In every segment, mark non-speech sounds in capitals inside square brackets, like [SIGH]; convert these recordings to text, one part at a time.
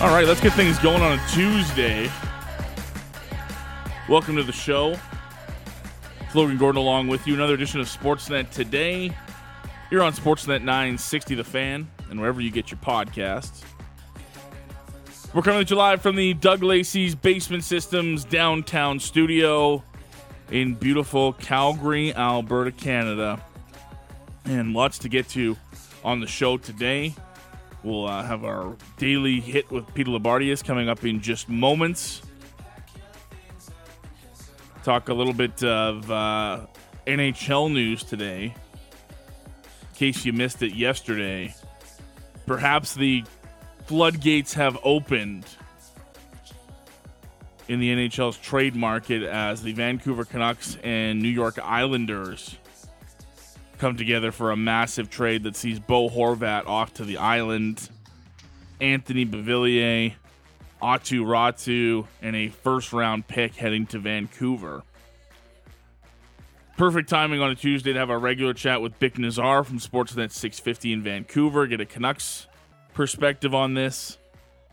All right, let's get things going on a Tuesday. Welcome to the show. Logan Gordon along with you. Another edition of Sportsnet today. You're on Sportsnet 960 The Fan and wherever you get your podcasts. We're coming to you live from the Doug Lacey's Basement Systems downtown studio in beautiful Calgary, Alberta, Canada. And lots to get to on the show today. We'll uh, have our daily hit with Peter Loubardias coming up in just moments. Talk a little bit of uh, NHL news today. In case you missed it yesterday, perhaps the floodgates have opened in the NHL's trade market as the Vancouver Canucks and New York Islanders come together for a massive trade that sees Bo Horvat off to the island, Anthony Beauvillier, Aatu Räty, and a first round pick heading to Vancouver. Perfect timing on a Tuesday to have a regular chat with Bik Nizzar from Sportsnet 650 in Vancouver, get a Canucks perspective on this.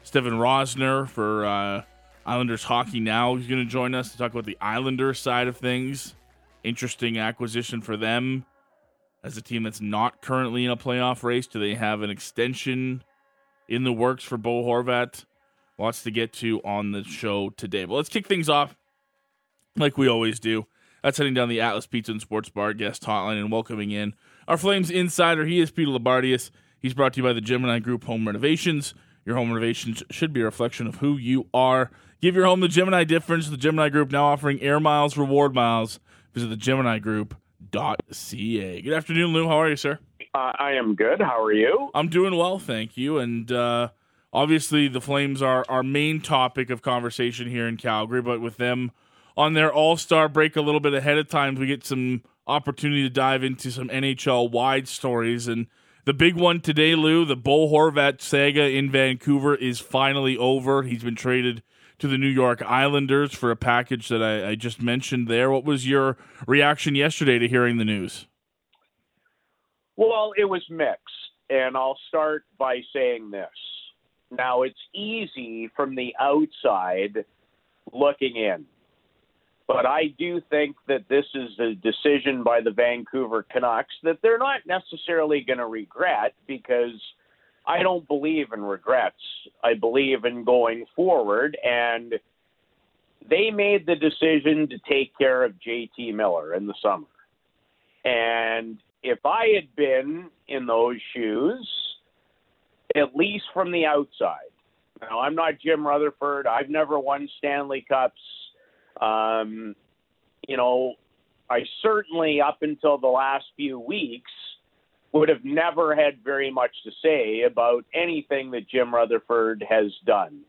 Stefan Rosner for uh, Islanders Hockey Now is going to join us to talk about the Islander side of things. Interesting acquisition for them as a team that's not currently in a playoff race? Do they have an extension in the works for Bo Horvat? Lots to get to on the show today. But let's kick things off like we always do. That's heading down the Atlas Pizza and Sports Bar guest hotline and welcoming in our Flames insider. He is Peter Loubardias. He's brought to you by the Gemini Group Home Renovations. Your home renovations should be a reflection of who you are. Give your home the Gemini difference. The Gemini Group now offering air miles, reward miles. Visit the Gemini Group ca. Good afternoon, Lou. How are you, sir? Uh, I am good. How are you? I'm doing well, thank you. And uh, obviously, the Flames are our main topic of conversation here in Calgary. But with them on their All Star break a little bit ahead of time, we get some opportunity to dive into some NHL wide stories. And the big one today, Lou, the Bo Horvat saga in Vancouver is finally over. He's been traded to the New York Islanders for a package that I, I just mentioned there. What was your reaction yesterday to hearing the news? Well, it was mixed. And I'll start by saying this. Now, it's easy from the outside looking in. But I do think that this is a decision by the Vancouver Canucks that they're not necessarily going to regret because – I don't believe in regrets. I believe in going forward. And they made the decision to take care of JT Miller in the summer. And if I had been in those shoes, at least from the outside, now I'm not Jim Rutherford. I've never won Stanley Cups. Um, you know, I certainly, up until the last few weeks, would have never had very much to say about anything that Jim Rutherford has done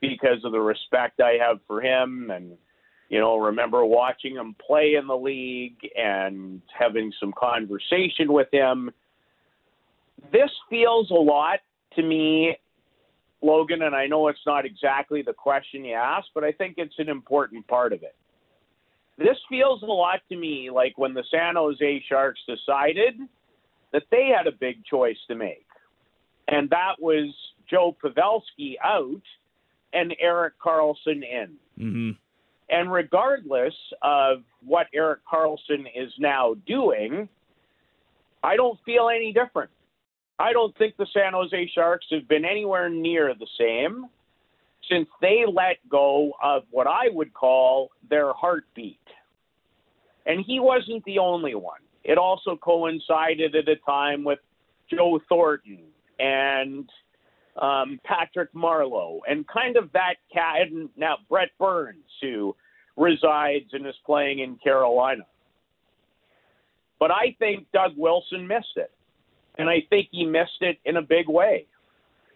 because of the respect I have for him and you know remember watching him play in the league and having some conversation with him. This feels a lot to me Logan and I know it's not exactly the question you asked but I think it's an important part of it. This feels a lot to me like when the San Jose Sharks decided that they had a big choice to make. And that was Joe Pavelski out and Erik Karlsson in. Mm-hmm. And regardless of what Erik Karlsson is now doing, I don't feel any different. I don't think the San Jose Sharks have been anywhere near the same since they let go of what I would call their heartbeat. And he wasn't the only one. It also coincided at a time with Joe Thornton and um, Patrick Marleau and kind of that cat, and now Brent Burns, who resides and is playing in Carolina. But I think Doug Wilson missed it. And I think he missed it in a big way.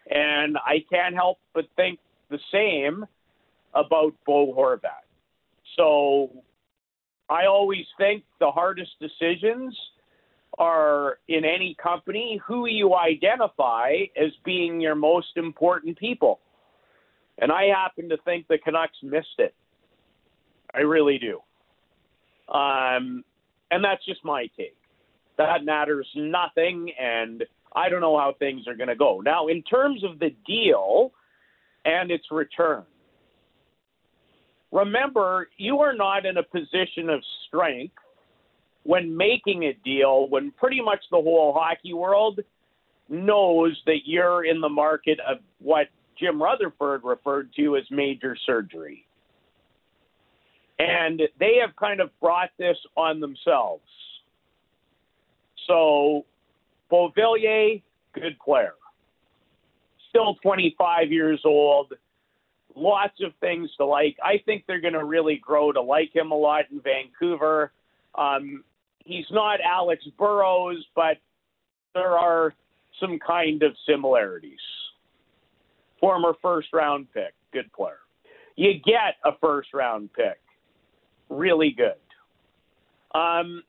And I can't help but think the same about Bo Horvat. So I always think the hardest decisions are in any company who you identify as being your most important people. And I happen to think the Canucks missed it. I really do. Um, and that's just my take. That matters nothing, and I don't know how things are going to go. Now, in terms of the deal and its return, remember, you are not in a position of strength when making a deal when pretty much the whole hockey world knows that you're in the market of what Jim Rutherford referred to as major surgery. And they have kind of brought this on themselves. So, Beauvillier, good player. Still 25 years old. Lots of things to like. I think they're going to really grow to like him a lot in Vancouver. Um, he's not Alex Burrows, but there are some kind of similarities. Former first round pick, good player. You get a first round pick, really good. Um,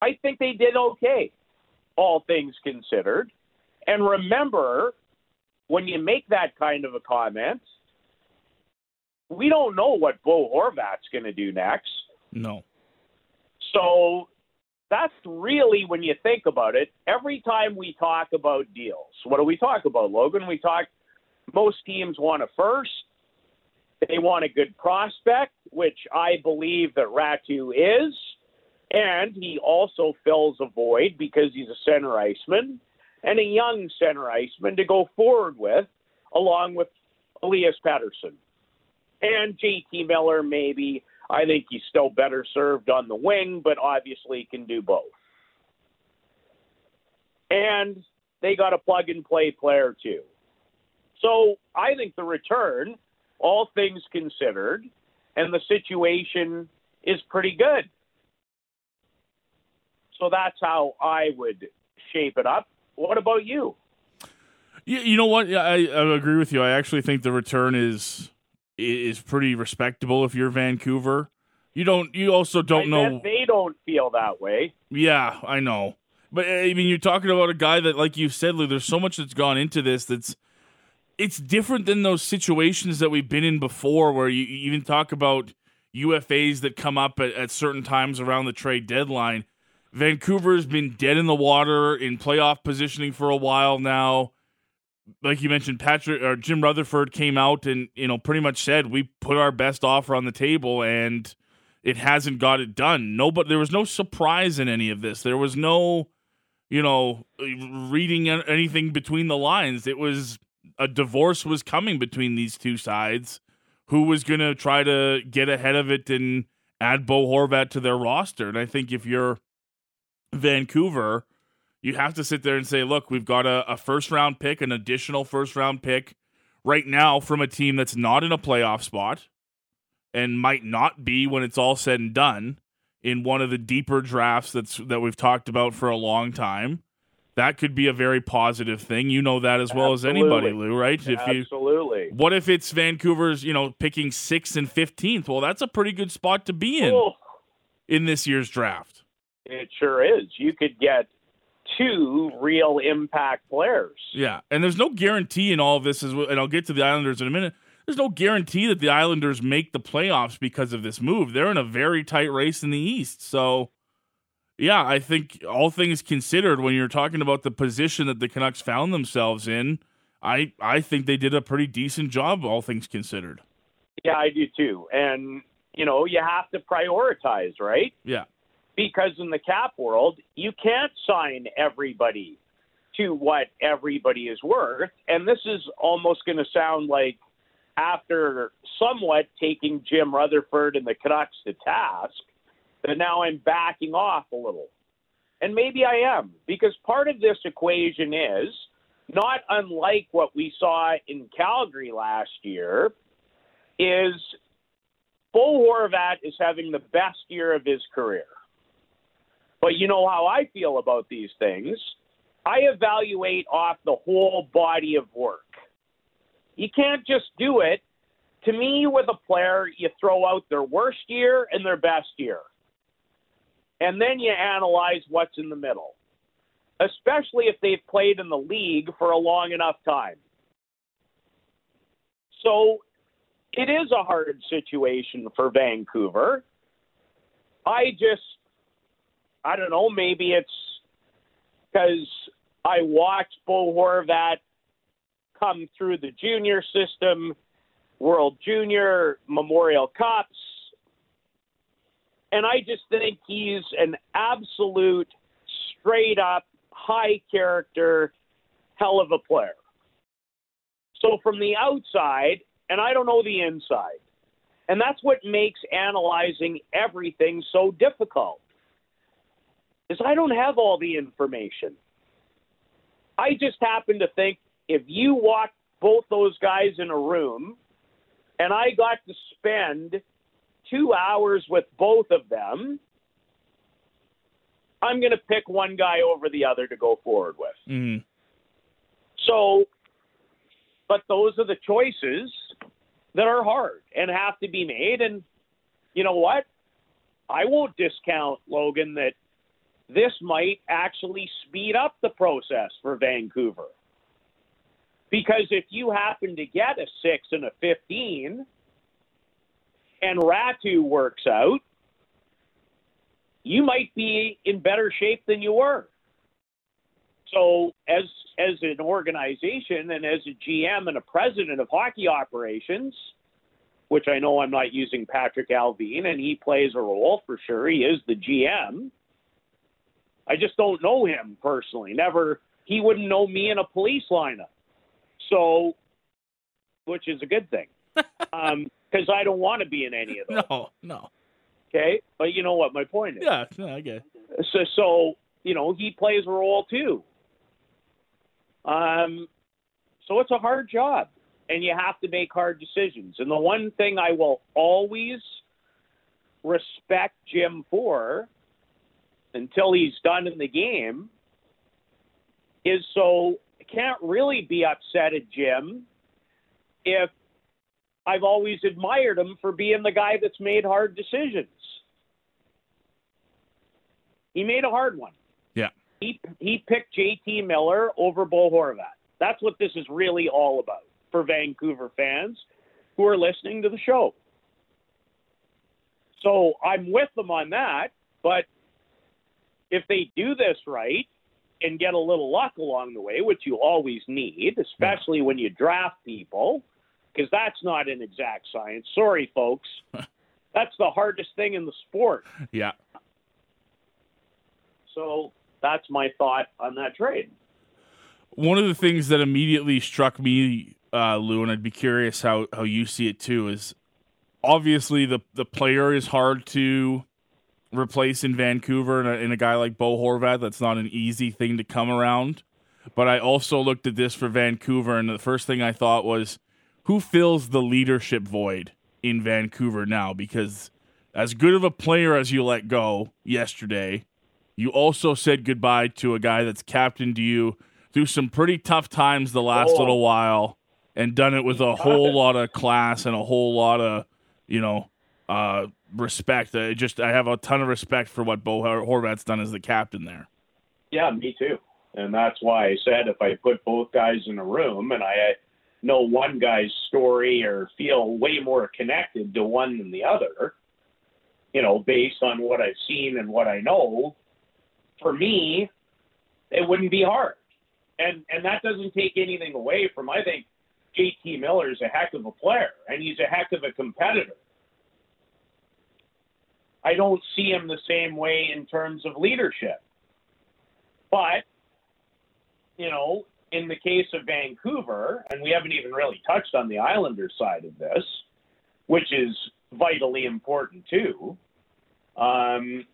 I think they did okay, all things considered. And remember, when you make that kind of a comment, we don't know what Bo Horvat's going to do next. No. So that's really when you think about it. Every time we talk about deals, what do we talk about, Logan? We talk. Most teams want a first. They want a good prospect, which I believe that Räty is, and he also fills a void because he's a center iceman and a young center iceman to go forward with, along with Elias Pettersson and JT Miller, maybe I think he's still better served on the wing, but obviously can do both. And they got a plug and play player too. So I think the return, all things considered, and the situation is pretty good. So that's how I would shape it up. What about you? Yeah, you know what? I, I agree with you. I actually think the return is is pretty respectable if you're Vancouver. You don't. You also don't I know. they don't feel that way. Yeah, I know. But I mean, you're talking about a guy that, like you said, Lou. There's so much that's gone into this. That's it's different than those situations that we've been in before, where you, you even talk about UFAs that come up at, at certain times around the trade deadline. Vancouver's been dead in the water in playoff positioning for a while now like you mentioned, Patrik or Jim Rutherford came out and you know pretty much said we put our best offer on the table and it hasn't got it done. No, but there was no surprise in any of this. There was no, you know, reading anything between the lines. It was a divorce was coming between these two sides. Who was going to try to get ahead of it and add Bo Horvat to their roster? And I think if you're Vancouver, you have to sit there and say, look, we've got a, a first round pick, an additional first round pick right now from a team that's not in a playoff spot and might not be when it's all said and done in one of the deeper drafts that's that we've talked about for a long time. That could be a very positive thing. You know that as well Absolutely. as anybody, Lou, right? If Absolutely. You, what if it's Vancouver's, you know, picking 6th and 15th? Well, that's a pretty good spot to be in oh. in this year's draft. It sure is. You could get two real impact players. Yeah, and there's no guarantee in all of this, as and I'll get to the Islanders in a minute. There's no guarantee that the Islanders make the playoffs because of this move. They're in a very tight race in the East. So, yeah, I think all things considered, when you're talking about the position that the Canucks found themselves in, I I think they did a pretty decent job, all things considered. Yeah, I do too. And you know, you have to prioritize, right? Yeah because in the cap world, you can't sign everybody to what everybody is worth. And this is almost going to sound like after somewhat taking Jim Rutherford and the Canucks to task, that now I'm backing off a little. And maybe I am, because part of this equation is not unlike what we saw in Calgary last year, is Bo Horvat is having the best year of his career. But you know how I feel about these things. I evaluate off the whole body of work. You can't just do it. To me, with a player, you throw out their worst year and their best year. And then you analyze what's in the middle, especially if they've played in the league for a long enough time. So it is a hard situation for Vancouver. I just, I don't know, maybe it's because I watched Bo Horvat come through the junior system, World Junior, Memorial Cups. And I just think he's an absolute, straight up, high character, hell of a player. So from the outside, and I don't know the inside, and that's what makes analyzing everything so difficult. Is I don't have all the information. I just happen to think if you walk both those guys in a room and I got to spend two hours with both of them, I'm going to pick one guy over the other to go forward with. Mm. So, but those are the choices that are hard and have to be made. And you know what? I won't discount, Logan, that this might actually speed up the process for Vancouver. Because if you happen to get a six and a 15 and Räty works out, you might be in better shape than you were. So, as as an organization and as a GM and a president of hockey operations, which I know I'm not using Patrik Allvin, and he plays a role for sure. He is the GM. I just don't know him personally. Never, he wouldn't know me in a police lineup. So, which is a good thing, because [LAUGHS] um, I don't want to be in any of those. No, no. Okay, but you know what my point is. Yeah, no, I get. It. So, so you know, he plays a role too. Um, so it's a hard job, and you have to make hard decisions. And the one thing I will always respect Jim for until he's done in the game is so can't really be upset at Jim if I've always admired him for being the guy that's made hard decisions. He made a hard one. Yeah. He he picked JT Miller over Bo Horvat. That's what this is really all about for Vancouver fans who are listening to the show. So I'm with them on that, but if they do this right and get a little luck along the way, which you always need, especially yeah. when you draft people, because that's not an exact science. Sorry, folks. [LAUGHS] that's the hardest thing in the sport. Yeah. So that's my thought on that trade. One of the things that immediately struck me, uh, Lou, and I'd be curious how, how you see it too, is obviously the the player is hard to replace in Vancouver and a, and a guy like Bo Horvat. That's not an easy thing to come around. But I also looked at this for Vancouver, and the first thing I thought was, who fills the leadership void in Vancouver now? Because as good of a player as you let go yesterday, you also said goodbye to a guy that's captained you through some pretty tough times the last oh. little while and done it with a whole [LAUGHS] lot of class and a whole lot of, you know, uh, respect. I just I have a ton of respect for what Bo Horvat's done as the captain there. Yeah, me too. And that's why I said if I put both guys in a room and I know one guy's story or feel way more connected to one than the other, you know, based on what I've seen and what I know, for me, it wouldn't be hard. And and that doesn't take anything away from I think JT Miller is a heck of a player and he's a heck of a competitor. I don't see him the same way in terms of leadership. But, you know, in the case of Vancouver, and we haven't even really touched on the Islanders side of this, which is vitally important too. Um,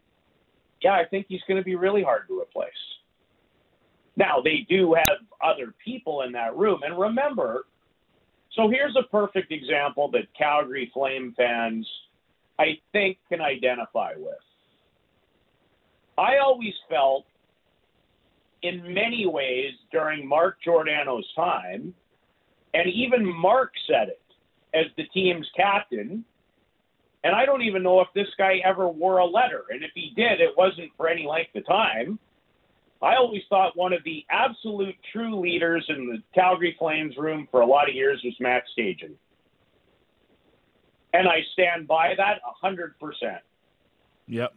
yeah, I think he's going to be really hard to replace. Now, they do have other people in that room. And remember, so here's a perfect example that Calgary Flame fans – I think can identify with. I always felt in many ways during Mark Giordano's time, and even Mark said it as the team's captain. And I don't even know if this guy ever wore a letter. And if he did, it wasn't for any length of time. I always thought one of the absolute true leaders in the Calgary Flames room for a lot of years was Matt Stajan. And I stand by that a 100%. Yep.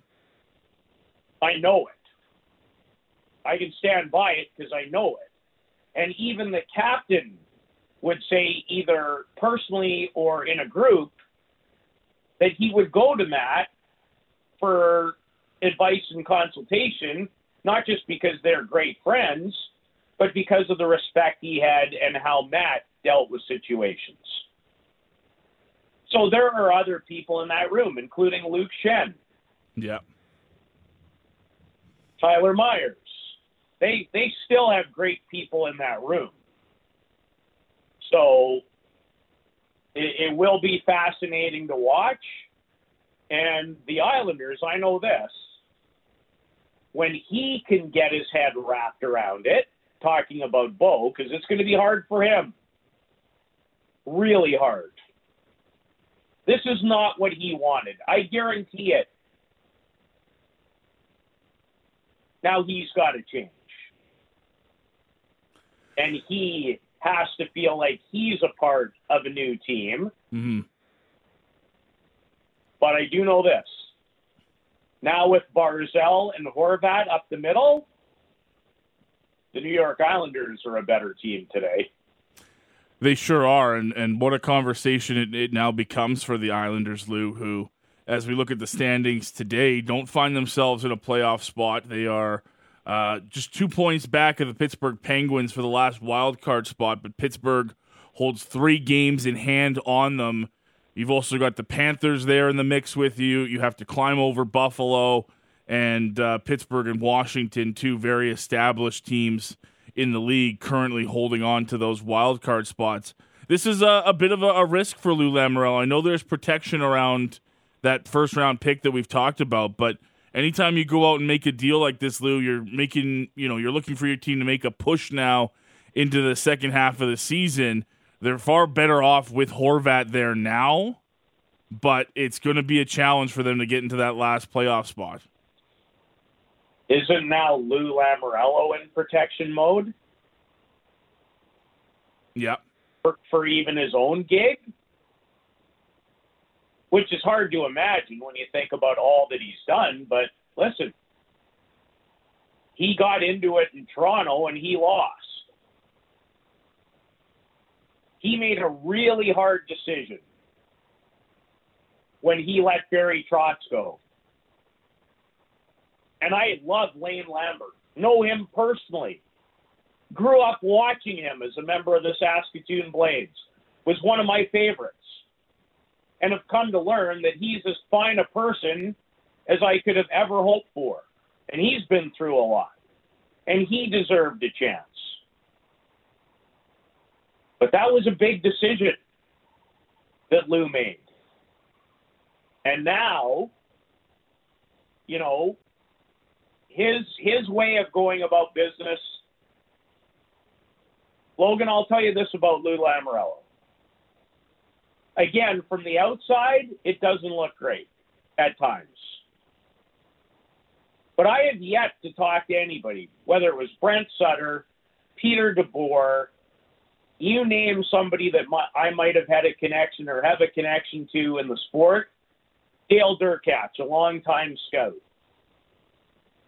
I know it. I can stand by it because I know it. And even the captain would say, either personally or in a group, that he would go to Matt for advice and consultation not just because they're great friends, but because of the respect he had and how Matt dealt with situations. So there are other people in that room, including Luke Schenn. Yeah. Tyler Myers. They they still have great people in that room. So it, it will be fascinating to watch. And the Islanders, I know this, when he can get his head wrapped around it, talking about Bo, because it's going to be hard for him. Really hard. This is not what he wanted. I guarantee it. Now he's got to change. And he has to feel like he's a part of a new team. Mm-hmm. But I do know this now with Barzal and Horvat up the middle, the New York Islanders are a better team today. They sure are, and, and what a conversation it, it now becomes for the Islanders, Lou, who, as we look at the standings today, don't find themselves in a playoff spot. They are uh, just two points back of the Pittsburgh Penguins for the last wild card spot, but Pittsburgh holds three games in hand on them You've also got the Panthers there in the mix with you. You have to climb over Buffalo and uh, Pittsburgh and Washington, two very established teams in the league, currently holding on to those wild card spots. This is a, a bit of a, a, risk for Lou Lamoriello. I know there's protection around that first round pick that we've talked about, but anytime you go out and make a deal like this, Lou, you're making, you know, you're looking for your team to make a push now into the second half of the season they're far better off with Horvat there now, but it's going to be a challenge for them to get into that last playoff spot. Isn't now Lou Lamoriello in protection mode? Yep. For, for even his own gig? Which is hard to imagine when you think about all that he's done, but listen, he got into it in Toronto and he lost he made a really hard decision when he let Barry Trotz go. And I love Lane Lambert, know him personally. Grew up watching him as a member of the Saskatoon Blades. Was one of my favorites. And have come to learn that he's as fine a person as I could have ever hoped for. And he's been through a lot. And he deserved a chance. But that was a big decision that Lou made. And now, you know, his his way of going about business. Logan, I'll tell you this about Lou Lamoriello. Again, from the outside, it doesn't look great at times. But I have yet to talk to anybody, whether it was Brent Sutter, Peter DeBoer, you name somebody that I might have had a connection or have a connection to in the sport, Dale Derkach, a longtime scout.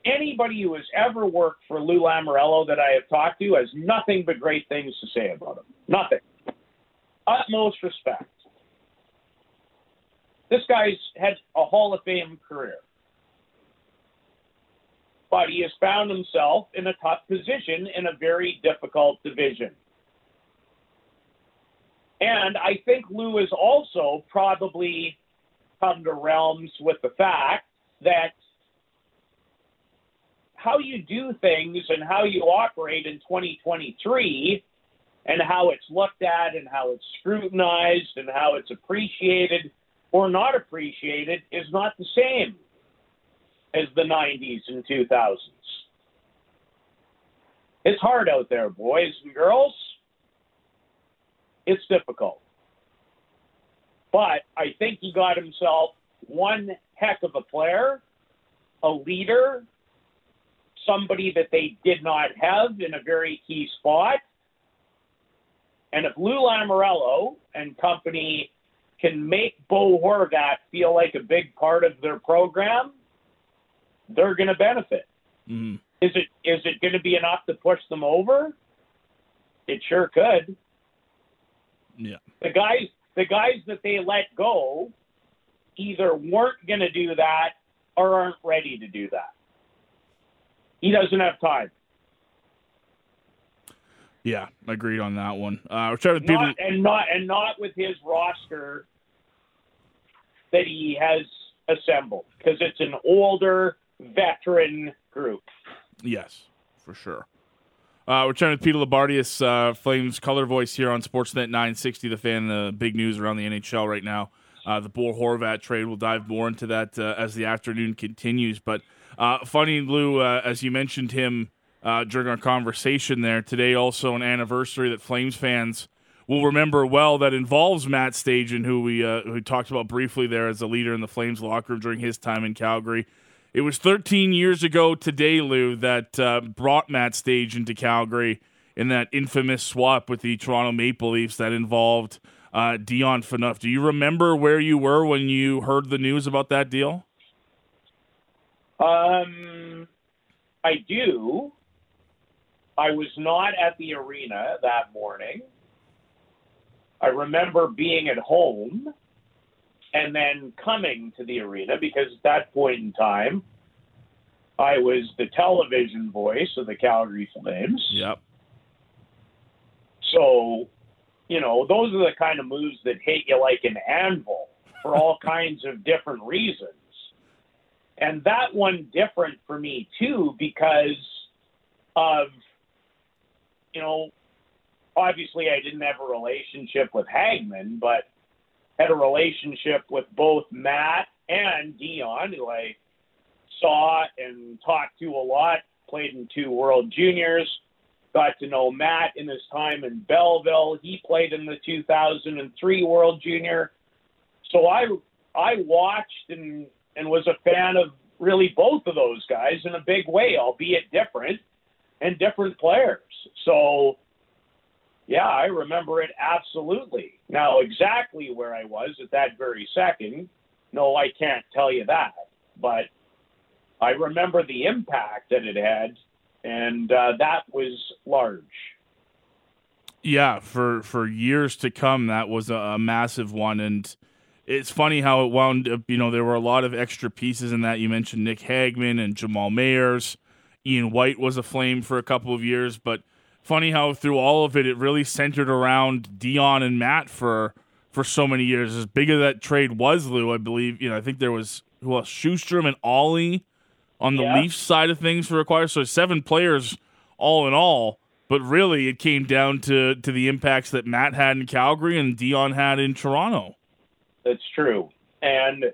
Anybody who has ever worked for Lou Lamoriello that I have talked to has nothing but great things to say about him. Nothing. Utmost respect. This guy's had a Hall of Fame career. But he has found himself in a tough position in a very difficult division. And I think Lou has also probably come to realms with the fact that how you do things and how you operate in 2023 and how it's looked at and how it's scrutinized and how it's appreciated or not appreciated is not the same as the 90s and 2000s. It's hard out there, boys and girls. It's difficult. But I think he got himself one heck of a player, a leader, somebody that they did not have in a very key spot. And if Lou Lamoriello and company can make Bo Horvat feel like a big part of their program, they're going to benefit. Mm-hmm. Is it is it going to be enough to push them over? It sure could. Yeah. The guys the guys that they let go either weren't going to do that or aren't ready to do that. He doesn't have time. Yeah, agreed on that one. Uh, we're trying to people. And not and not with his roster that he has assembled because it's an older veteran group. Yes, for sure. Uh, we're chatting with Peter Loubardias, uh, Flames color voice here on Sportsnet 960, the fan. Uh, big news around the NHL right now. Uh, the Bo Horvat trade. We'll dive more into that uh, as the afternoon continues. But uh, funny, Lou, uh, as you mentioned him uh, during our conversation there today, also an anniversary that Flames fans will remember well that involves Matt Stajan, who we uh, who talked about briefly there as a leader in the Flames locker room during his time in Calgary. It was 13 years ago today, Lou, that uh, brought Matt Stajan to Calgary in that infamous swap with the Toronto Maple Leafs that involved uh, Dion Phaneuf. Do you remember where you were when you heard the news about that deal? Um, I do. I was not at the arena that morning. I remember being at home and then coming to the arena because at that point in time, I was the television voice of the Calgary Flames. Yep. So, you know, those are the kind of moves that hit you like an anvil for all [LAUGHS] kinds of different reasons. And that one different for me too because of, you know, obviously I didn't have a relationship with Hagman, but had a relationship with both Matt and Dion, who I saw and talked to a lot, played in two World Juniors, got to know Matt in his time in Belleville. He played in the 2003 World Junior. So I I watched and and was a fan of really both of those guys in a big way, albeit different and different players. So yeah, I remember it absolutely. Now, exactly where I was at that very second, no, I can't tell you that. But I remember the impact that it had, and uh, that was large. Yeah, for for years to come, that was a, a, massive one, and it's funny how it wound up. You know, there were a lot of extra pieces in that. You mentioned Nick Hagman and Jamal Mayers. Ian White was a flame for a couple of years, but funny how through all of it, it really centered around Dion and Matt for for so many years. As big as that trade was, Lou, I believe. You know, I think there was who else? Sjostrom and Aulie on the yeah. Leafs side of things for acquire. So seven players all in all. But really, it came down to to the impacts that Matt had in Calgary and Dion had in Toronto. That's true, and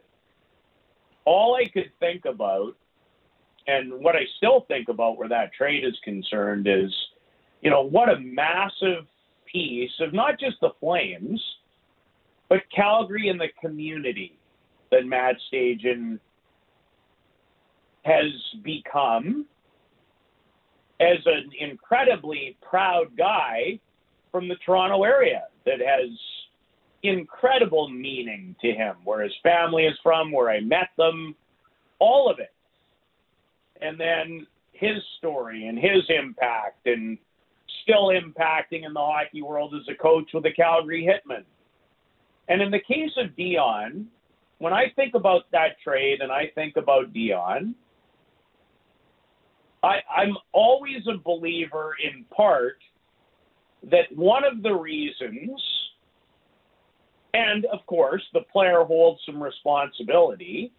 all I could think about, and what I still think about where that trade is concerned, is you know, what a massive piece of not just the Flames, but Calgary and the community that Matt Stajan has become as an incredibly proud guy from the Toronto area that has incredible meaning to him, where his family is from, where I met them, all of it. And then his story and his impact and still impacting in the hockey world as a coach with the Calgary Hitmen. And in the case of Dion, when I think about that trade and I think about Dion, I, I'm always a believer in part that one of the reasons, and of course the player holds some responsibility,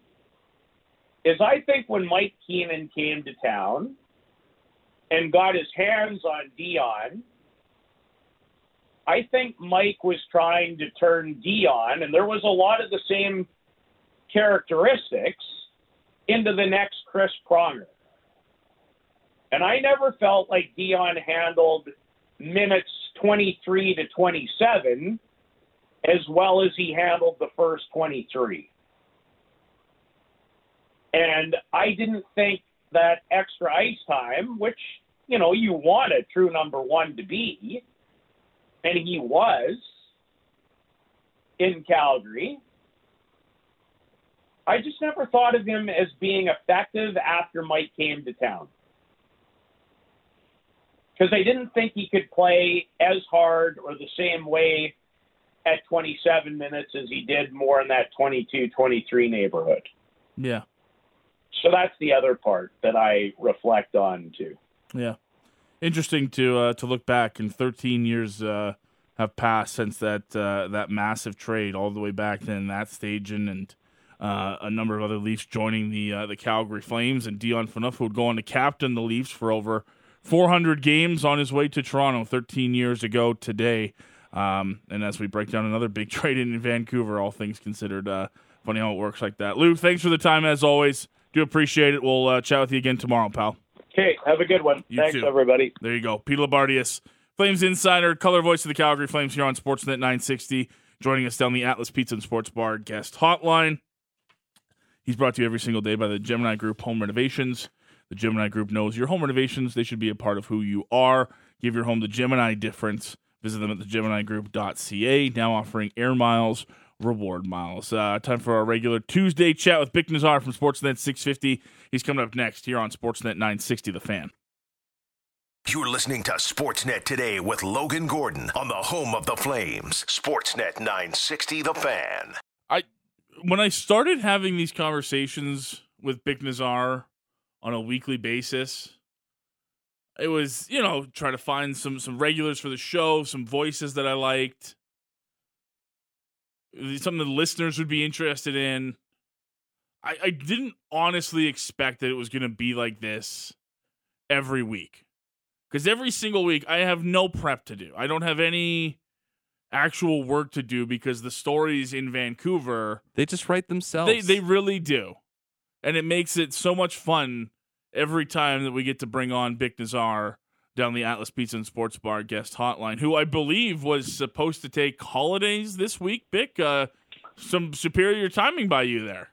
is I think when Mike Keenan came to town, and got his hands on Dion, I think Mike was trying to turn Dion, and there was a lot of the same characteristics, into the next Chris Pronger. And I never felt like Dion handled minutes 23 to 27 as well as he handled the first 23. And I didn't think that extra ice time, which, you know, you want a true number one to be, and he was in Calgary. I just never thought of him as being effective after Mike came to town. Because I didn't think he could play as hard or the same way at 27 minutes as he did more in that 22 23 neighborhood. Yeah. So that's the other part that I reflect on too. Yeah. Interesting to uh, to look back and 13 years uh, have passed since that uh, that massive trade all the way back then that stage and, and uh, a number of other Leafs joining the uh, the Calgary Flames and Dion Phaneuf would go on to captain the Leafs for over 400 games on his way to Toronto 13 years ago today. Um, and as we break down another big [LAUGHS] trade in Vancouver, all things considered, uh, funny how it works like that. Lou, thanks for the time as always. Do appreciate it. We'll uh, chat with you again tomorrow, pal. Okay, have a good one. You Thanks, too. everybody. There you go. Pete Loubardias, Flames Insider, color voice of the Calgary Flames here on Sportsnet 960, joining us down the Atlas Pizza and Sports Bar guest hotline. He's brought to you every single day by the Gemini Group Home Renovations. The Gemini Group knows your home renovations, they should be a part of who you are. Give your home the Gemini difference. Visit them at thegeminigroup.ca, now offering air miles, reward miles. Uh, time for our regular Tuesday chat with Bik Nizzar from Sportsnet 650. He's coming up next here on Sportsnet 960 The Fan. You're listening to Sportsnet today with Logan Gordon on the home of the Flames. Sportsnet 960 The Fan. I when I started having these conversations with Bik Nizzar on a weekly basis, it was you know try to find some some regulars for the show, some voices that I liked, something the listeners would be interested in. I, I didn't honestly expect that it was going to be like this every week. Because every single week, I have no prep to do. I don't have any actual work to do because the stories in Vancouver They just write themselves. they they really do, and it makes it so much fun every time that we get to bring on Bik Nizzar down the Atlas Pizza and Sports Bar guest hotline, who I believe was supposed to take holidays this week. Bik, uh, some superior timing by you there.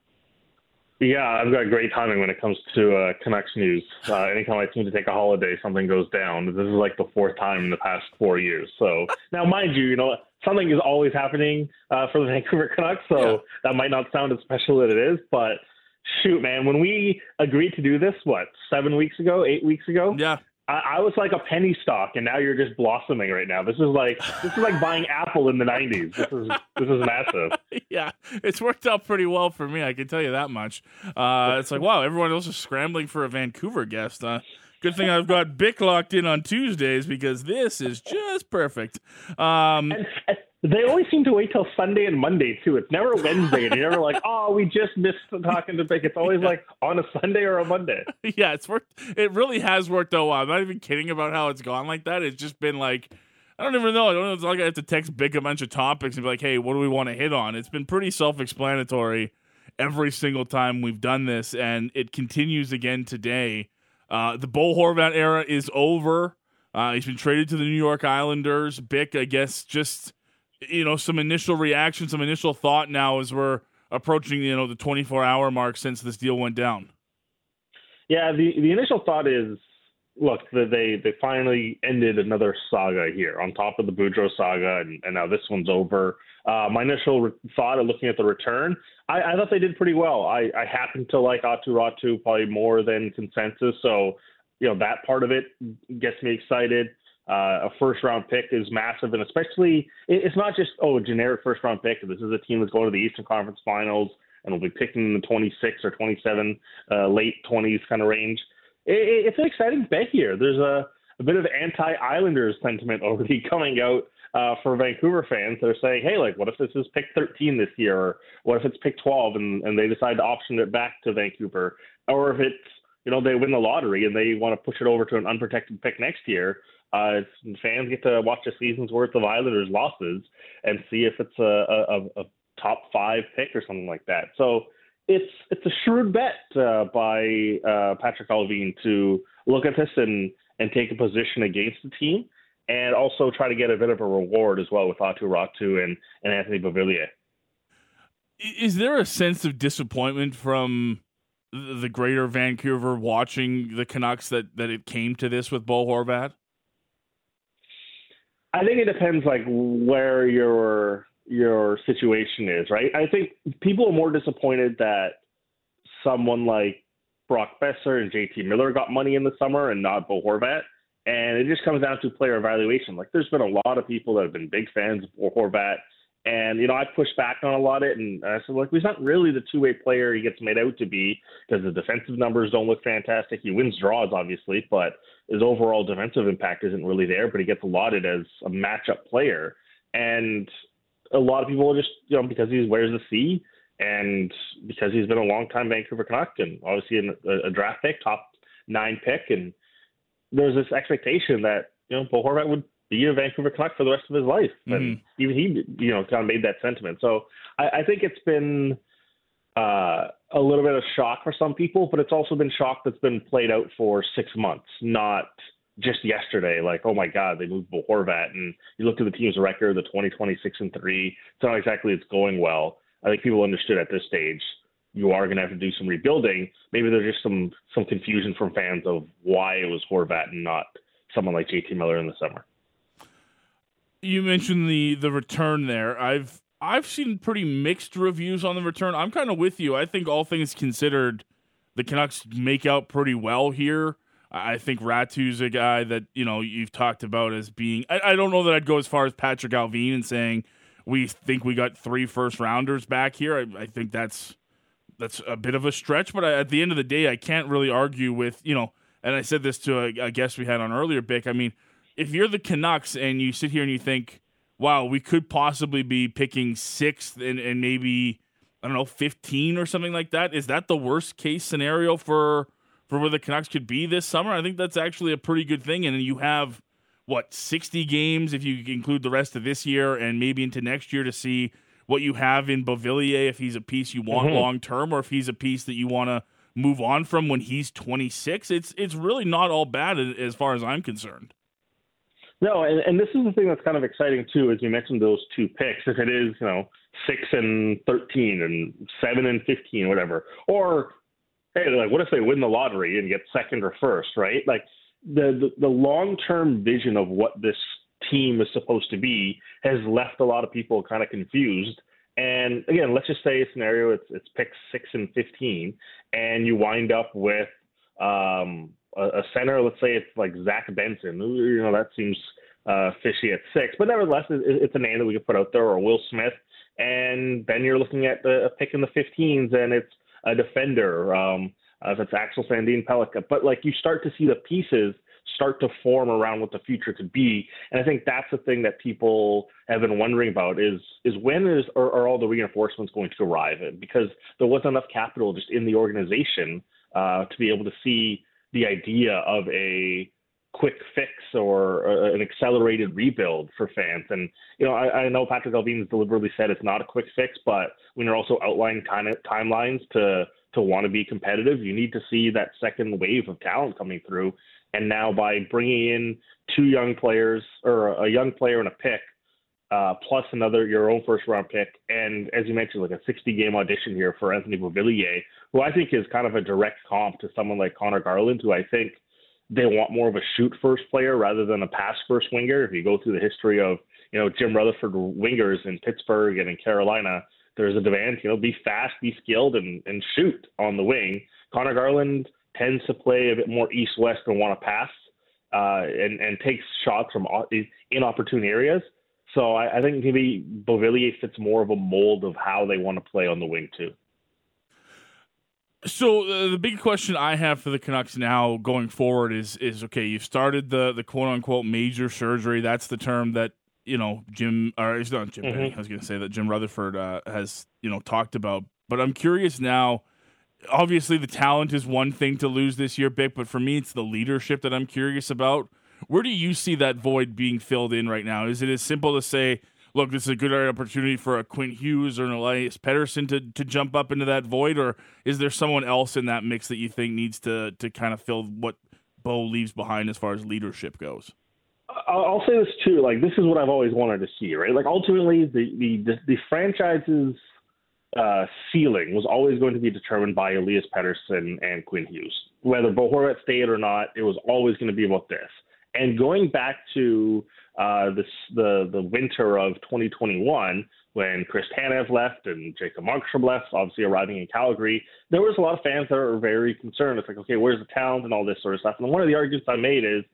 Yeah, I've got great timing when it comes to uh, Canucks news. Uh, anytime I seem to take a holiday, something goes down. This is like the fourth time in the past four years. So now, mind you, you know something is always happening uh, for the [LAUGHS] Vancouver Canucks. So Yeah. that might not sound as special as it is, but shoot, man, when we agreed to do this, what seven weeks ago, eight weeks ago, Yeah, I, I was like a penny stock, and now you're just blossoming right now. This is like this is like [LAUGHS] buying Apple in the '90s. This is this is massive. [LAUGHS] yeah, it's worked out pretty well for me. I can tell you that much. Uh, it's like wow, everyone else is scrambling for a Vancouver guest. Uh, good thing I've got Bik locked in on Tuesdays because this is just perfect. Um, And, and they always seem to wait till Sunday and Monday too. It's never Wednesday, and you're never like, "Oh, we just missed talking to Bik." It's always like on a Sunday or a Monday. [LAUGHS] yeah, it's worked. It really has worked out well. I'm not even kidding about how it's gone like that. It's just been like, I don't even know. I don't know. It's like I have to text Bik a bunch of topics and be like, hey, what do we want to hit on? It's been pretty self explanatory every single time we've done this, and it continues again today. Uh, the Bo Horvat era is over. Uh, he's been traded to the New York Islanders. Bik, I guess, just you know, some initial reaction, some initial thought now as we're approaching, you know, the 24 hour mark since this deal went down. Yeah, the the initial thought is, look, the, they they finally ended another saga here on top of the Boudreau saga, and, and now this one's over. Uh, my initial re- thought of looking at the return, I, I thought they did pretty well. I, I happen to like Aatu Räty probably more than consensus, so you know that part of it gets me excited. Uh, a first round pick is massive, and especially it, it's not just oh a generic first round pick. This is a team that's going to the Eastern Conference Finals and will be picking in the 26 or 27, uh, late 20s kind of range. It, it, it's an exciting bet here. There's a, a bit of anti-Islanders sentiment already coming out uh, for Vancouver fans that are saying, hey, like, what if this is pick 13 this year, or what if it's pick 12 and, and they decide to option it back to Vancouver, or if it's you know they win the lottery and they want to push it over to an unprotected pick next year. Uh, fans get to watch a season's worth of Islanders losses and see if it's a, a, a top five pick or something like that. So it's it's a shrewd bet uh, by uh, Patrik Allvin to look at this and and take a position against the team, and also try to get a bit of a reward as well with Aatu Räty and and Anthony Beauvillier. Is there a sense of disappointment from the greater Vancouver watching the Canucks that that it came to this with Bo Horvat? I think it depends like where your your situation is, right? I think people are more disappointed that someone like Brock Boeser and JT Miller got money in the summer and not Bo Horvat. And it just comes down to player evaluation. Like there's been a lot of people that have been big fans of Bo Horvat and, you know, I pushed back on a lot of it. And I said, like, he's not really the two way player he gets made out to be because the defensive numbers don't look fantastic. He wins draws, obviously, but his overall defensive impact isn't really there. But he gets allotted as a matchup player. And a lot of people just, you know, because he wears the C and because he's been a long time Vancouver Canuck and obviously a, a draft pick, top nine pick. And there's this expectation that, you know, Bo Horvat would be a Vancouver Canuck for the rest of his life. Mm-hmm. And even he, you know, kind of made that sentiment. So I, I think it's been uh, a little bit of shock for some people, but it's also been shock that's been played out for six months, not just yesterday. Like, oh my God, they moved Bo Horvat, and you looked at the team's record, the 2026 and three. It's not exactly it's going well. I think people understood at this stage you are going to have to do some rebuilding. Maybe there's just some some confusion from fans of why it was Horvat and not someone like JT Miller in the summer you mentioned the the return there. I've I've seen pretty mixed reviews on the return. I'm kind of with you. I think all things considered, the Canucks make out pretty well here. I think Räty's a guy that you know you've talked about as being. I, I don't know that I'd go as far as Patrik Allvin and saying we think we got three first rounders back here. I, I think that's that's a bit of a stretch, but I, at the end of the day, I can't really argue with you know. And I said this to a, a guest we had on earlier, Bik. I mean, if you're the Canucks and you sit here and you think, wow, we could possibly be picking sixth and, and maybe I don't know, fifteen or something like that, is that the worst case scenario for for where the Canucks could be this summer? I think that's actually a pretty good thing. And you have what sixty games if you include the rest of this year and maybe into next year to see what you have in Beauvillier if he's a piece you want mm-hmm. long term or if he's a piece that you want to move on from when he's 26 it's it's really not all bad as far as I'm concerned no, and, and this is the thing that's kind of exciting too, as you mentioned those two picks. If it is, you know, six and thirteen and seven and fifteen, whatever, or hey, like what if they win the lottery and get second or first, right? Like the the, the long term vision of what this team is supposed to be has left a lot of people kind of confused. And again, let's just say a scenario it's it's pick six and fifteen, and you wind up with um, a, center, let's say it's like Zach Benson. You know, that seems uh, fishy at six, but nevertheless, it, it's a name that we could put out there, or Will Smith. And then you're looking at the, a pick in the 15s, and it's a defender. Um, uh, if it's Axel Sandin Pellikka, but like you start to see the pieces start to form around what the future could be. And I think that's the thing that people have been wondering about is is when is are, are all the reinforcements going to arrive? And Because there wasn't enough capital just in the organization uh, to be able to see the idea of a quick fix or uh, an accelerated rebuild for fans. And you know, I, I know Patrik Allvin has deliberately said it's not a quick fix, but when you're also outlining of timelines to to want to be competitive, you need to see that second wave of talent coming through. And now by bringing in two young players or a young player and a pick, uh, plus another your own first round pick, and as you mentioned, like a 60 game audition here for Anthony Beauvillier, who I think is kind of a direct comp to someone like Conor Garland, who I think they want more of a shoot first player rather than a pass first winger. If you go through the history of you know Jim Rutherford wingers in Pittsburgh and in Carolina, there's a demand you know be fast, be skilled, and and shoot on the wing. Conor Garland tends to play a bit more east west and want to pass. Uh, and, and takes shots from inopportune areas. So I, I think maybe Beauvillier fits more of a mold of how they want to play on the wing too. So uh, the big question I have for the Canucks now going forward is is okay. You've started the the quote unquote major surgery. That's the term that you know Jim or it's not Jim. Mm-hmm. I was going to say that Jim Rutherford uh, has you know talked about. But I'm curious now. Obviously, the talent is one thing to lose this year, Bik. But for me, it's the leadership that I'm curious about. Where do you see that void being filled in right now? Is it as simple to say, look, this is a good opportunity for a Quinn Hughes or an Elias Pettersson to, to jump up into that void, or is there someone else in that mix that you think needs to to kind of fill what Bo leaves behind as far as leadership goes? I'll say this too. Like this is what I've always wanted to see, right? Like ultimately, the the the franchise's uh, ceiling was always going to be determined by Elias Pettersson and Quinn Hughes. Whether Bo Horvat stayed or not, it was always going to be about this. And going back to uh, this, the the winter of 2021, when Chris Tanev left and Jacob Markstrom left, obviously arriving in Calgary, there was a lot of fans that were very concerned. It's like, okay, where's the talent and all this sort of stuff. And one of the arguments I made is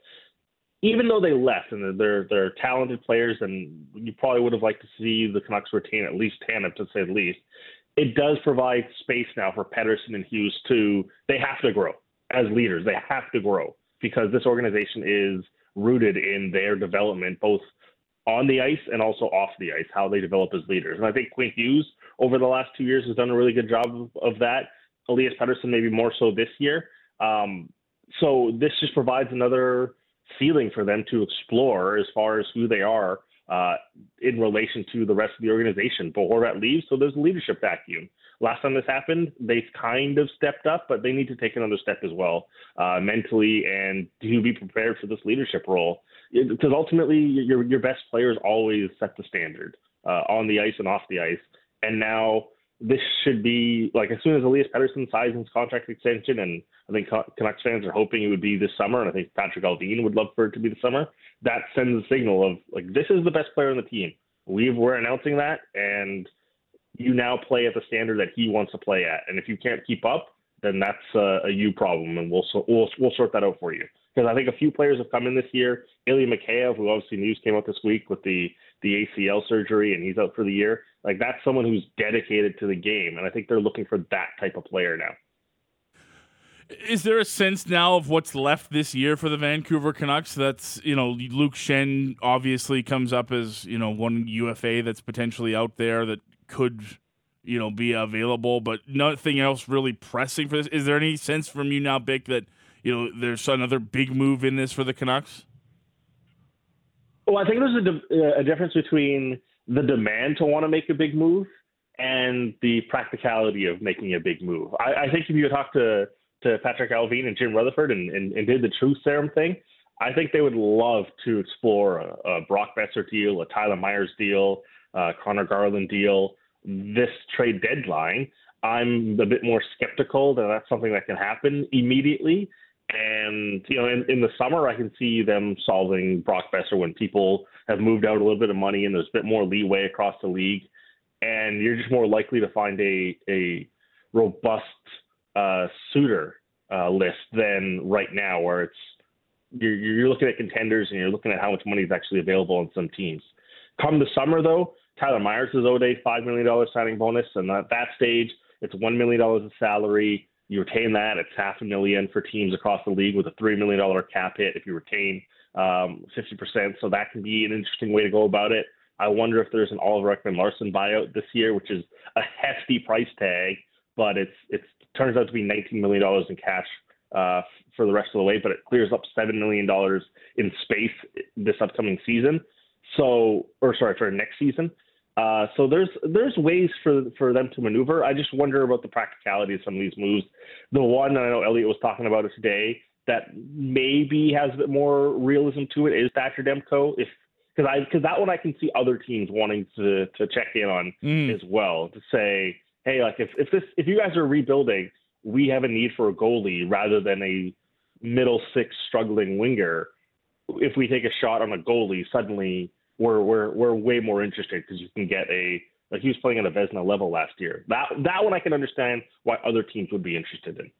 even though they left and they're they're talented players, and you probably would have liked to see the Canucks retain at least Tanev to say the least, it does provide space now for Pettersson and Hughes to they have to grow as leaders. They have to grow because this organization is rooted in their development, both on the ice and also off the ice, how they develop as leaders. And I think Quinn Hughes over the last two years has done a really good job of, of that. Elias Pettersson maybe more so this year. Um, so this just provides another ceiling for them to explore as far as who they are uh, in relation to the rest of the organization. Bo Horvat leaves, so there's a leadership vacuum. Last time this happened, they kind of stepped up, but they need to take another step as well, uh, mentally, and to be prepared for this leadership role. Because ultimately, your your best players always set the standard uh, on the ice and off the ice. And now this should be like as soon as Elias Pettersson signs his contract extension, and I think Canucks fans are hoping it would be this summer, and I think Patrik Allvin would love for it to be the summer. That sends a signal of like this is the best player on the team. we we're announcing that, and you now play at the standard that he wants to play at. And if you can't keep up, then that's a, a you problem, and we'll we'll we'll sort that out for you. Because I think a few players have come in this year. Ilya Mikheyev, who obviously news came out this week with the the ACL surgery, and he's out for the year. Like that's someone who's dedicated to the game, and I think they're looking for that type of player now. Is there a sense now of what's left this year for the Vancouver Canucks? That's you know Luke Schenn obviously comes up as you know one UFA that's potentially out there that could you know be available, but nothing else really pressing for this. Is there any sense from you now, Bik, that you know there's another big move in this for the Canucks? Well, I think there's a, a difference between the demand to want to make a big move and the practicality of making a big move. I, I think if you talk to to Patrik Allvin and Jim Rutherford and, and, and, did the truth serum thing, I think they would love to explore a, a Brock Boeser deal, a Tyler Myers deal, uh, Conor Garland deal this trade deadline. I'm a bit more skeptical that that's something that can happen immediately. And you know, in, in the summer, I can see them solving Brock Boeser when people have moved out a little bit of money and there's a bit more leeway across the league, and you're just more likely to find a a robust uh, suitor uh, list than right now, where it's you're, you're looking at contenders and you're looking at how much money is actually available on some teams. Come the summer, though, Tyler Myers is owed a five million dollars signing bonus, and at that stage, it's one million dollars of salary. You retain that; it's half a million for teams across the league with a three million dollar cap hit if you retain um, 50%. So that can be an interesting way to go about it. I wonder if there's an Oliver Ekman-Larsson buyout this year, which is a hefty price tag, but it's it's turns out to be 19 million dollars in cash uh, for the rest of the way, but it clears up seven million dollars in space this upcoming season. So, or sorry, for next season. Uh, so there's there's ways for for them to maneuver. I just wonder about the practicality of some of these moves. The one that I know Elliot was talking about it today that maybe has a bit more realism to it is Thatcher Demko. If because I because that one I can see other teams wanting to to check in on mm. as well to say, hey, like if if this if you guys are rebuilding, we have a need for a goalie rather than a middle six struggling winger. If we take a shot on a goalie, suddenly we're we're we're way more interested because you can get a like he was playing at a Vezina level last year. That that one I can understand why other teams would be interested in.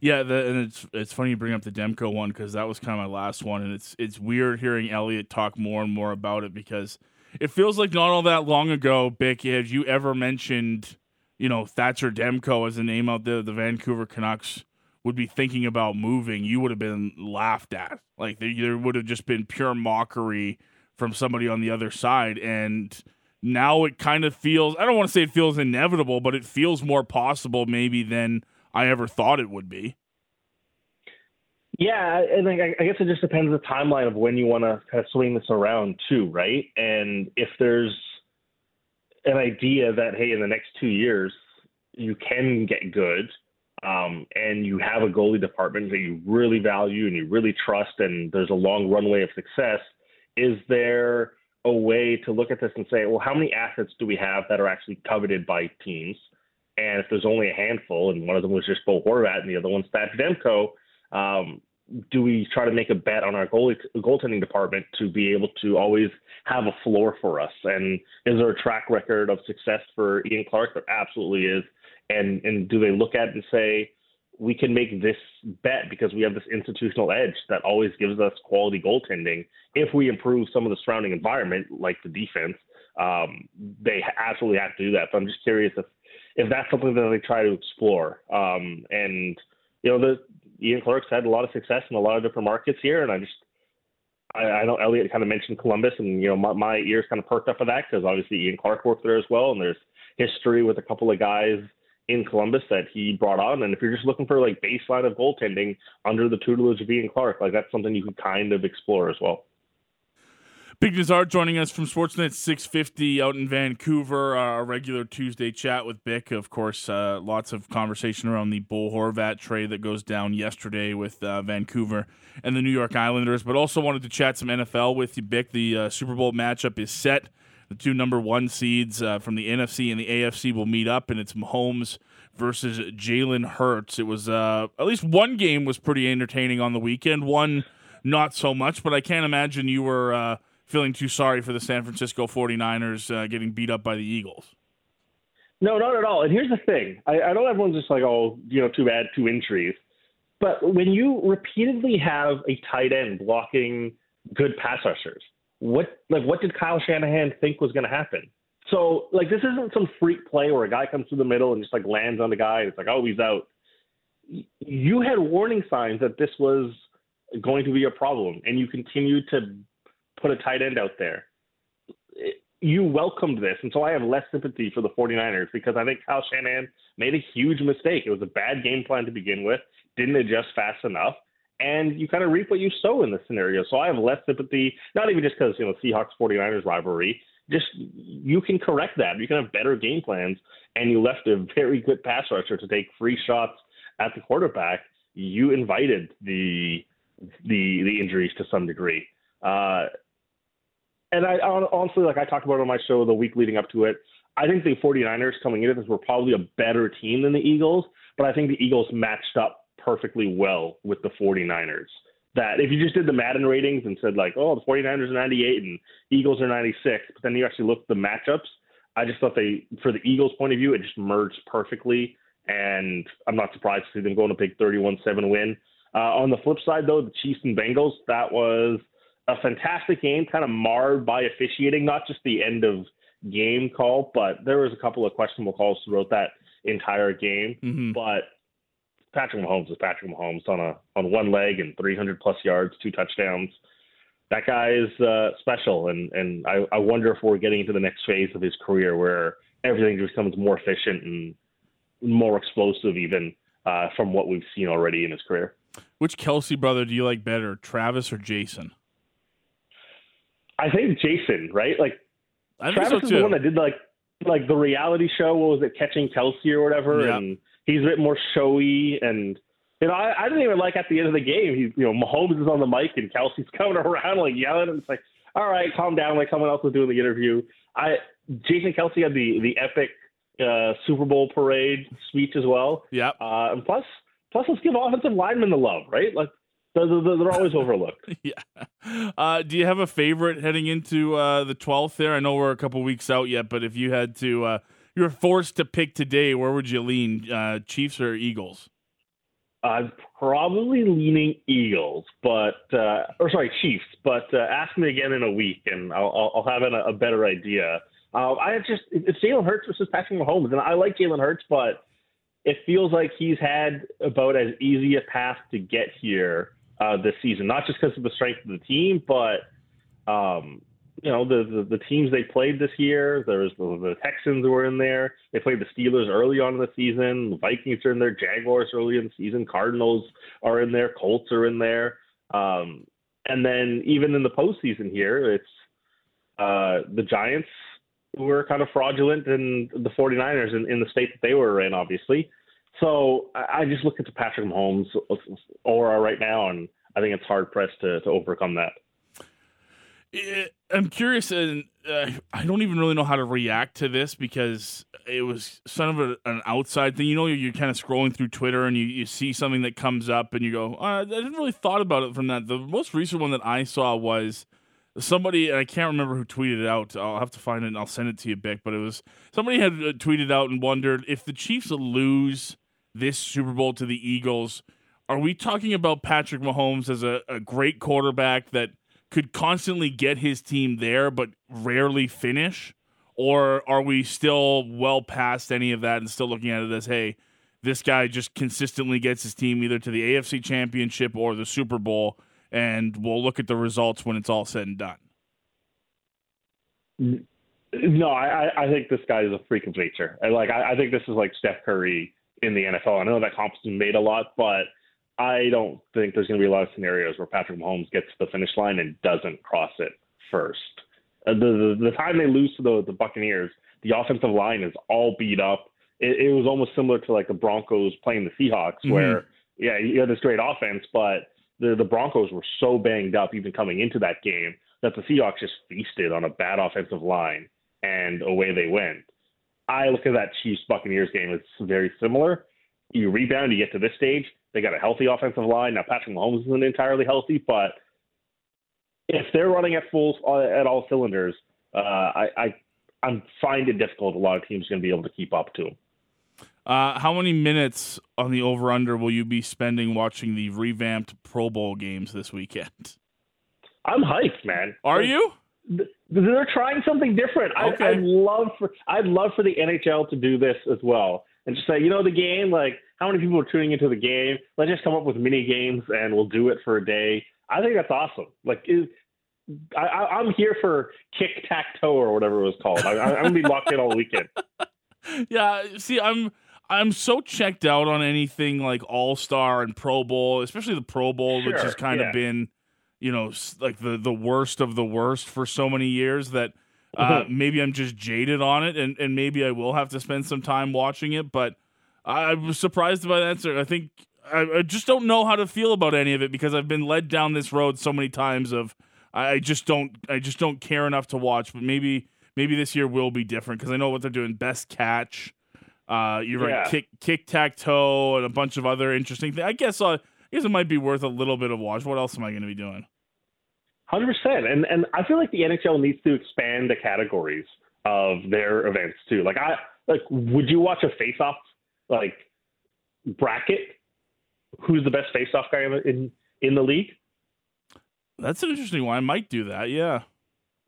Yeah, the, and it's it's funny you bring up the Demko one because that was kind of my last one, and it's it's weird hearing Elliot talk more and more about it because it feels like not all that long ago, Bik, had you ever mentioned, you know, Thatcher Demko as a name out there, the Vancouver Canucks would be thinking about moving, you would have been laughed at. Like there, there would have just been pure mockery from somebody on the other side, and now it kind of feels. I don't want to say it feels inevitable, but it feels more possible maybe than I ever thought it would be. Yeah, and I, I guess it just depends on the timeline of when you want to kind of swing this around too, right? And if there's an idea that hey, in the next two years you can get good, um, and you have a goalie department that you really value and you really trust, and there's a long runway of success, is there a way to look at this and say, well, how many assets do we have that are actually coveted by teams? And if there's only a handful, and one of them was just Bo Horvat and the other one's Thad Demko, um, do we try to make a bet on our goalie, goaltending department to be able to always have a floor for us? And is there a track record of success for Ian Clark? There absolutely is. And and do they look at it and say we can make this bet because we have this institutional edge that always gives us quality goaltending if we improve some of the surrounding environment, like the defense? Um, they absolutely have to do that. So I'm just curious if if that's something that they try to explore. Um, and you know, the Ian Clark's had a lot of success in a lot of different markets here, and I just I, I know Elliot kind of mentioned Columbus, and you know my, my ears kind of perked up for that because obviously Ian Clark worked there as well, and there's history with a couple of guys in Columbus that he brought on. And if you're just looking for like baseline of goaltending under the tutelage of Ian Clark, like that's something you could kind of explore as well. Bik Nizzar joining us from Sportsnet 650 out in Vancouver. Uh, a regular Tuesday chat with Bik. Of course, uh, lots of conversation around the Bo Horvat trade that goes down yesterday with uh, Vancouver and the New York Islanders. But also wanted to chat some NFL with you, Bik. The uh, Super Bowl matchup is set. The two number one seeds uh, from the NFC and the AFC will meet up, and it's Mahomes versus Jalen Hurts. It was uh, at least one game was pretty entertaining on the weekend. One not so much, but I can't imagine you were feeling too sorry for the San Francisco 49ers uh, getting beat up by the Eagles. No, not at all. And here's the thing I, I know everyone's just like, oh, you know, too bad, two injuries. But when you repeatedly have a tight end blocking good pass rushers, what like what did Kyle Shanahan think was going to happen? So like this isn't some freak play where a guy comes through the middle and just like lands on the guy. And it's like oh he's out. You had warning signs that this was going to be a problem, and you continued to put a tight end out there. You welcomed this, and so I have less sympathy for the 49ers because I think Kyle Shanahan made a huge mistake. It was a bad game plan to begin with, didn't adjust fast enough, and you kind of reap what you sow in this scenario. So I have less sympathy, not even just because, you know, Seahawks 49ers rivalry, just you can correct that. You can have better game plans, and you left a very good pass rusher to take free shots at the quarterback. You invited the the the injuries to some degree. Uh, and I honestly, like I talked about on my show the week leading up to it, I think the 49ers coming into this were probably a better team than the Eagles, but I think the Eagles matched up perfectly well with the 49ers. That if you just did the Madden ratings and said like, oh, the 49ers are 98 and Eagles are 96, but then you actually looked at the matchups, I just thought they, for the Eagles' point of view, it just merged perfectly, and I'm not surprised to see them going a big 31-7 win. Uh, on the flip side, though, the Chiefs and Bengals, that was – a fantastic game, kind of marred by officiating, not just the end of game call, but there was a couple of questionable calls throughout that entire game. Mm-hmm. But Patrick Mahomes is Patrick Mahomes on a on one leg and 300 plus yards, two touchdowns. That guy is uh, special, and and I, I wonder if we're getting into the next phase of his career where everything just becomes more efficient and more explosive, even uh, from what we've seen already in his career. Which Kelce brother do you like better, Travis or Jason? I think Jason, right? Like I Travis so is the one that did like like the reality show. What was it, Catching Kelce or whatever? Yep. And he's a bit more showy. And you know, I, I didn't even like at the end of the game. He's you know Mahomes is on the mic and Kelce's [LAUGHS] coming around like yelling. And it's like, all right, calm down. Like someone else was doing the interview. I Jason Kelce had the the epic uh, Super Bowl parade speech as well. Yeah. Uh, and plus, plus let's give offensive linemen the love, right? Like they're, they're always overlooked. [LAUGHS] yeah. Uh, do you have a favorite heading into uh, the 12th there? I know we're a couple weeks out yet, but if you had to, uh, you're forced to pick today, where would you lean, uh, Chiefs or Eagles? I'm probably leaning Eagles, but uh, or sorry, Chiefs. But uh, ask me again in a week, and I'll, I'll have a, a better idea. Uh, I just it's Jalen Hurts versus Patrick Mahomes, and I like Jalen Hurts, but it feels like he's had about as easy a path to get here uh, this season, not just because of the strength of the team, but um, you know the, the, the teams they played this year. There was the, the Texans who were in there. They played the Steelers early on in the season. The Vikings are in there. Jaguars early in the season. Cardinals are in there. Colts are in there. Um, and then even in the postseason here, it's uh, the Giants were kind of fraudulent and the 49ers in, in the state that they were in, obviously. So I, I just look at the Patrick Mahomes aura right now, and I think it's hard pressed to, to overcome that. I'm curious, and uh, I don't even really know how to react to this because it was sort of a, an outside thing. You know, you're, you're, kind of scrolling through Twitter and you, you see something that comes up and you go, uh, I didn't really thought about it from that. The most recent one that I saw was somebody, and I can't remember who tweeted it out. I'll have to find it and I'll send it to you, Bik. But it was somebody had uh, tweeted out and wondered if the Chiefs lose this Super Bowl to the Eagles, are we talking about Patrick Mahomes as a, a great quarterback that – could constantly get his team there but rarely finish? Or are we still well past any of that and still looking at it as, hey, this guy just consistently gets his team either to the AFC championship or the Super Bowl, and we'll look at the results when it's all said and done? No, I, I think this guy is a freak of nature. like, I, I think this is like Steph Curry in the NFL. I know that comp's made a lot, but I don't think there's going to be a lot of scenarios where Patrick Mahomes gets to the finish line and doesn't cross it first. Uh, the, the, the time they lose to the, the Buccaneers, the offensive line is all beat up. It, it was almost similar to like the Broncos playing the Seahawks, mm-hmm. where yeah, you had this great offense, but the the Broncos were so banged up even coming into that game that the Seahawks just feasted on a bad offensive line and away they went. I look at that Chiefs Buccaneers game; it's very similar. You rebound, you get to this stage, they got a healthy offensive line. Now Patrick Mahomes isn't entirely healthy, but if they're running at full at all cylinders, uh, I, I I find it difficult. A lot of teams are going to be able to keep up to them. Uh, how many minutes on the over under will you be spending watching the revamped Pro Bowl games this weekend? I'm hyped, man. Are you? They're trying something different. Okay. I, would love for I'd love for the NHL to do this as well and just say, you know, the game, like how many people are tuning into the game? Let's just come up with mini games and we'll do it for a day. I think that's awesome. Like, is, I, am here for kick tack toe or whatever it was called. I, I'm gonna be locked in all weekend. [LAUGHS] Yeah, see, I'm I'm so checked out on anything like All Star and Pro Bowl, especially the Pro Bowl, sure, which has kind yeah. of been, you know, like the the worst of the worst for so many years that uh, mm-hmm. maybe I'm just jaded on it, and, and maybe I will have to spend some time watching it. But I was surprised by that answer. I think I, I, just don't know how to feel about any of it because I've been led down this road so many times. Of I just don't I just don't care enough to watch. But maybe maybe this year will be different because I know what they're doing. Best catch. Uh, you're yeah. right. Kick kick tack toe and a bunch of other interesting things. I guess uh, I guess it might be worth a little bit of watch. What else am I going to be doing? Hundred percent, and and I feel like the NHL needs to expand the categories of their events too. Like I like, would you watch a face-off like bracket? Who's the best face-off guy in in the league? That's an interesting one. I might do that. Yeah.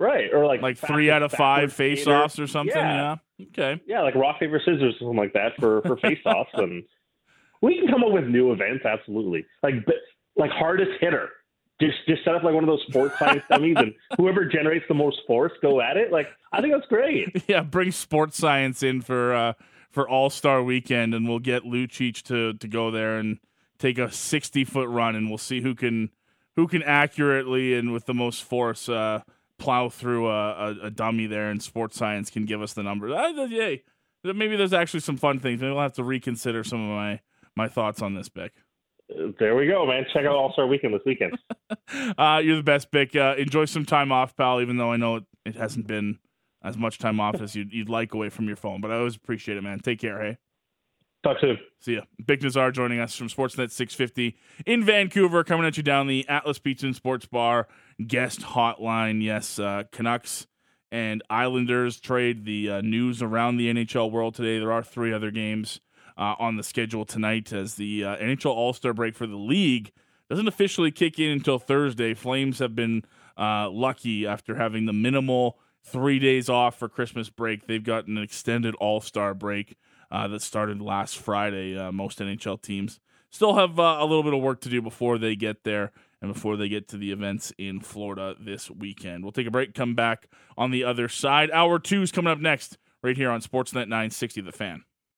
Right, or like like three out of five face-offs or something. Yeah. yeah. Okay. Yeah, like rock paper scissors or something like that for for [LAUGHS] face-offs, and we can come up with new events. Absolutely, like like hardest hitter just just set up like one of those sports [LAUGHS] science dummies and whoever generates the most force go at it like i think that's great [LAUGHS] yeah bring sports science in for uh for all-star weekend and we'll get lucic to to go there and take a 60 foot run and we'll see who can who can accurately and with the most force uh plow through a, a, a dummy there and sports science can give us the number uh, yay maybe there's actually some fun things maybe we'll have to reconsider some of my my thoughts on this Bik there we go, man. Check out All Star Weekend this weekend. [LAUGHS] uh, you're the best, Bik. Uh, enjoy some time off, pal. Even though I know it, it hasn't been as much time off as you'd, you'd like away from your phone, but I always appreciate it, man. Take care, hey. Talk soon. See ya. Bik Nizzar joining us from Sportsnet 650 in Vancouver, coming at you down the Atlas Pizza and Sports Bar guest hotline. Yes, uh, Canucks and Islanders trade the uh, news around the NHL world today. There are three other games uh, on the schedule tonight as the uh, NHL All Star break for the league doesn't officially kick in until Thursday. Flames have been uh, lucky after having the minimal three days off for Christmas break. They've got an extended All Star break uh, that started last Friday. Uh, most NHL teams still have uh, a little bit of work to do before they get there and before they get to the events in Florida this weekend. We'll take a break, come back on the other side. Hour two is coming up next, right here on Sportsnet 960, The Fan.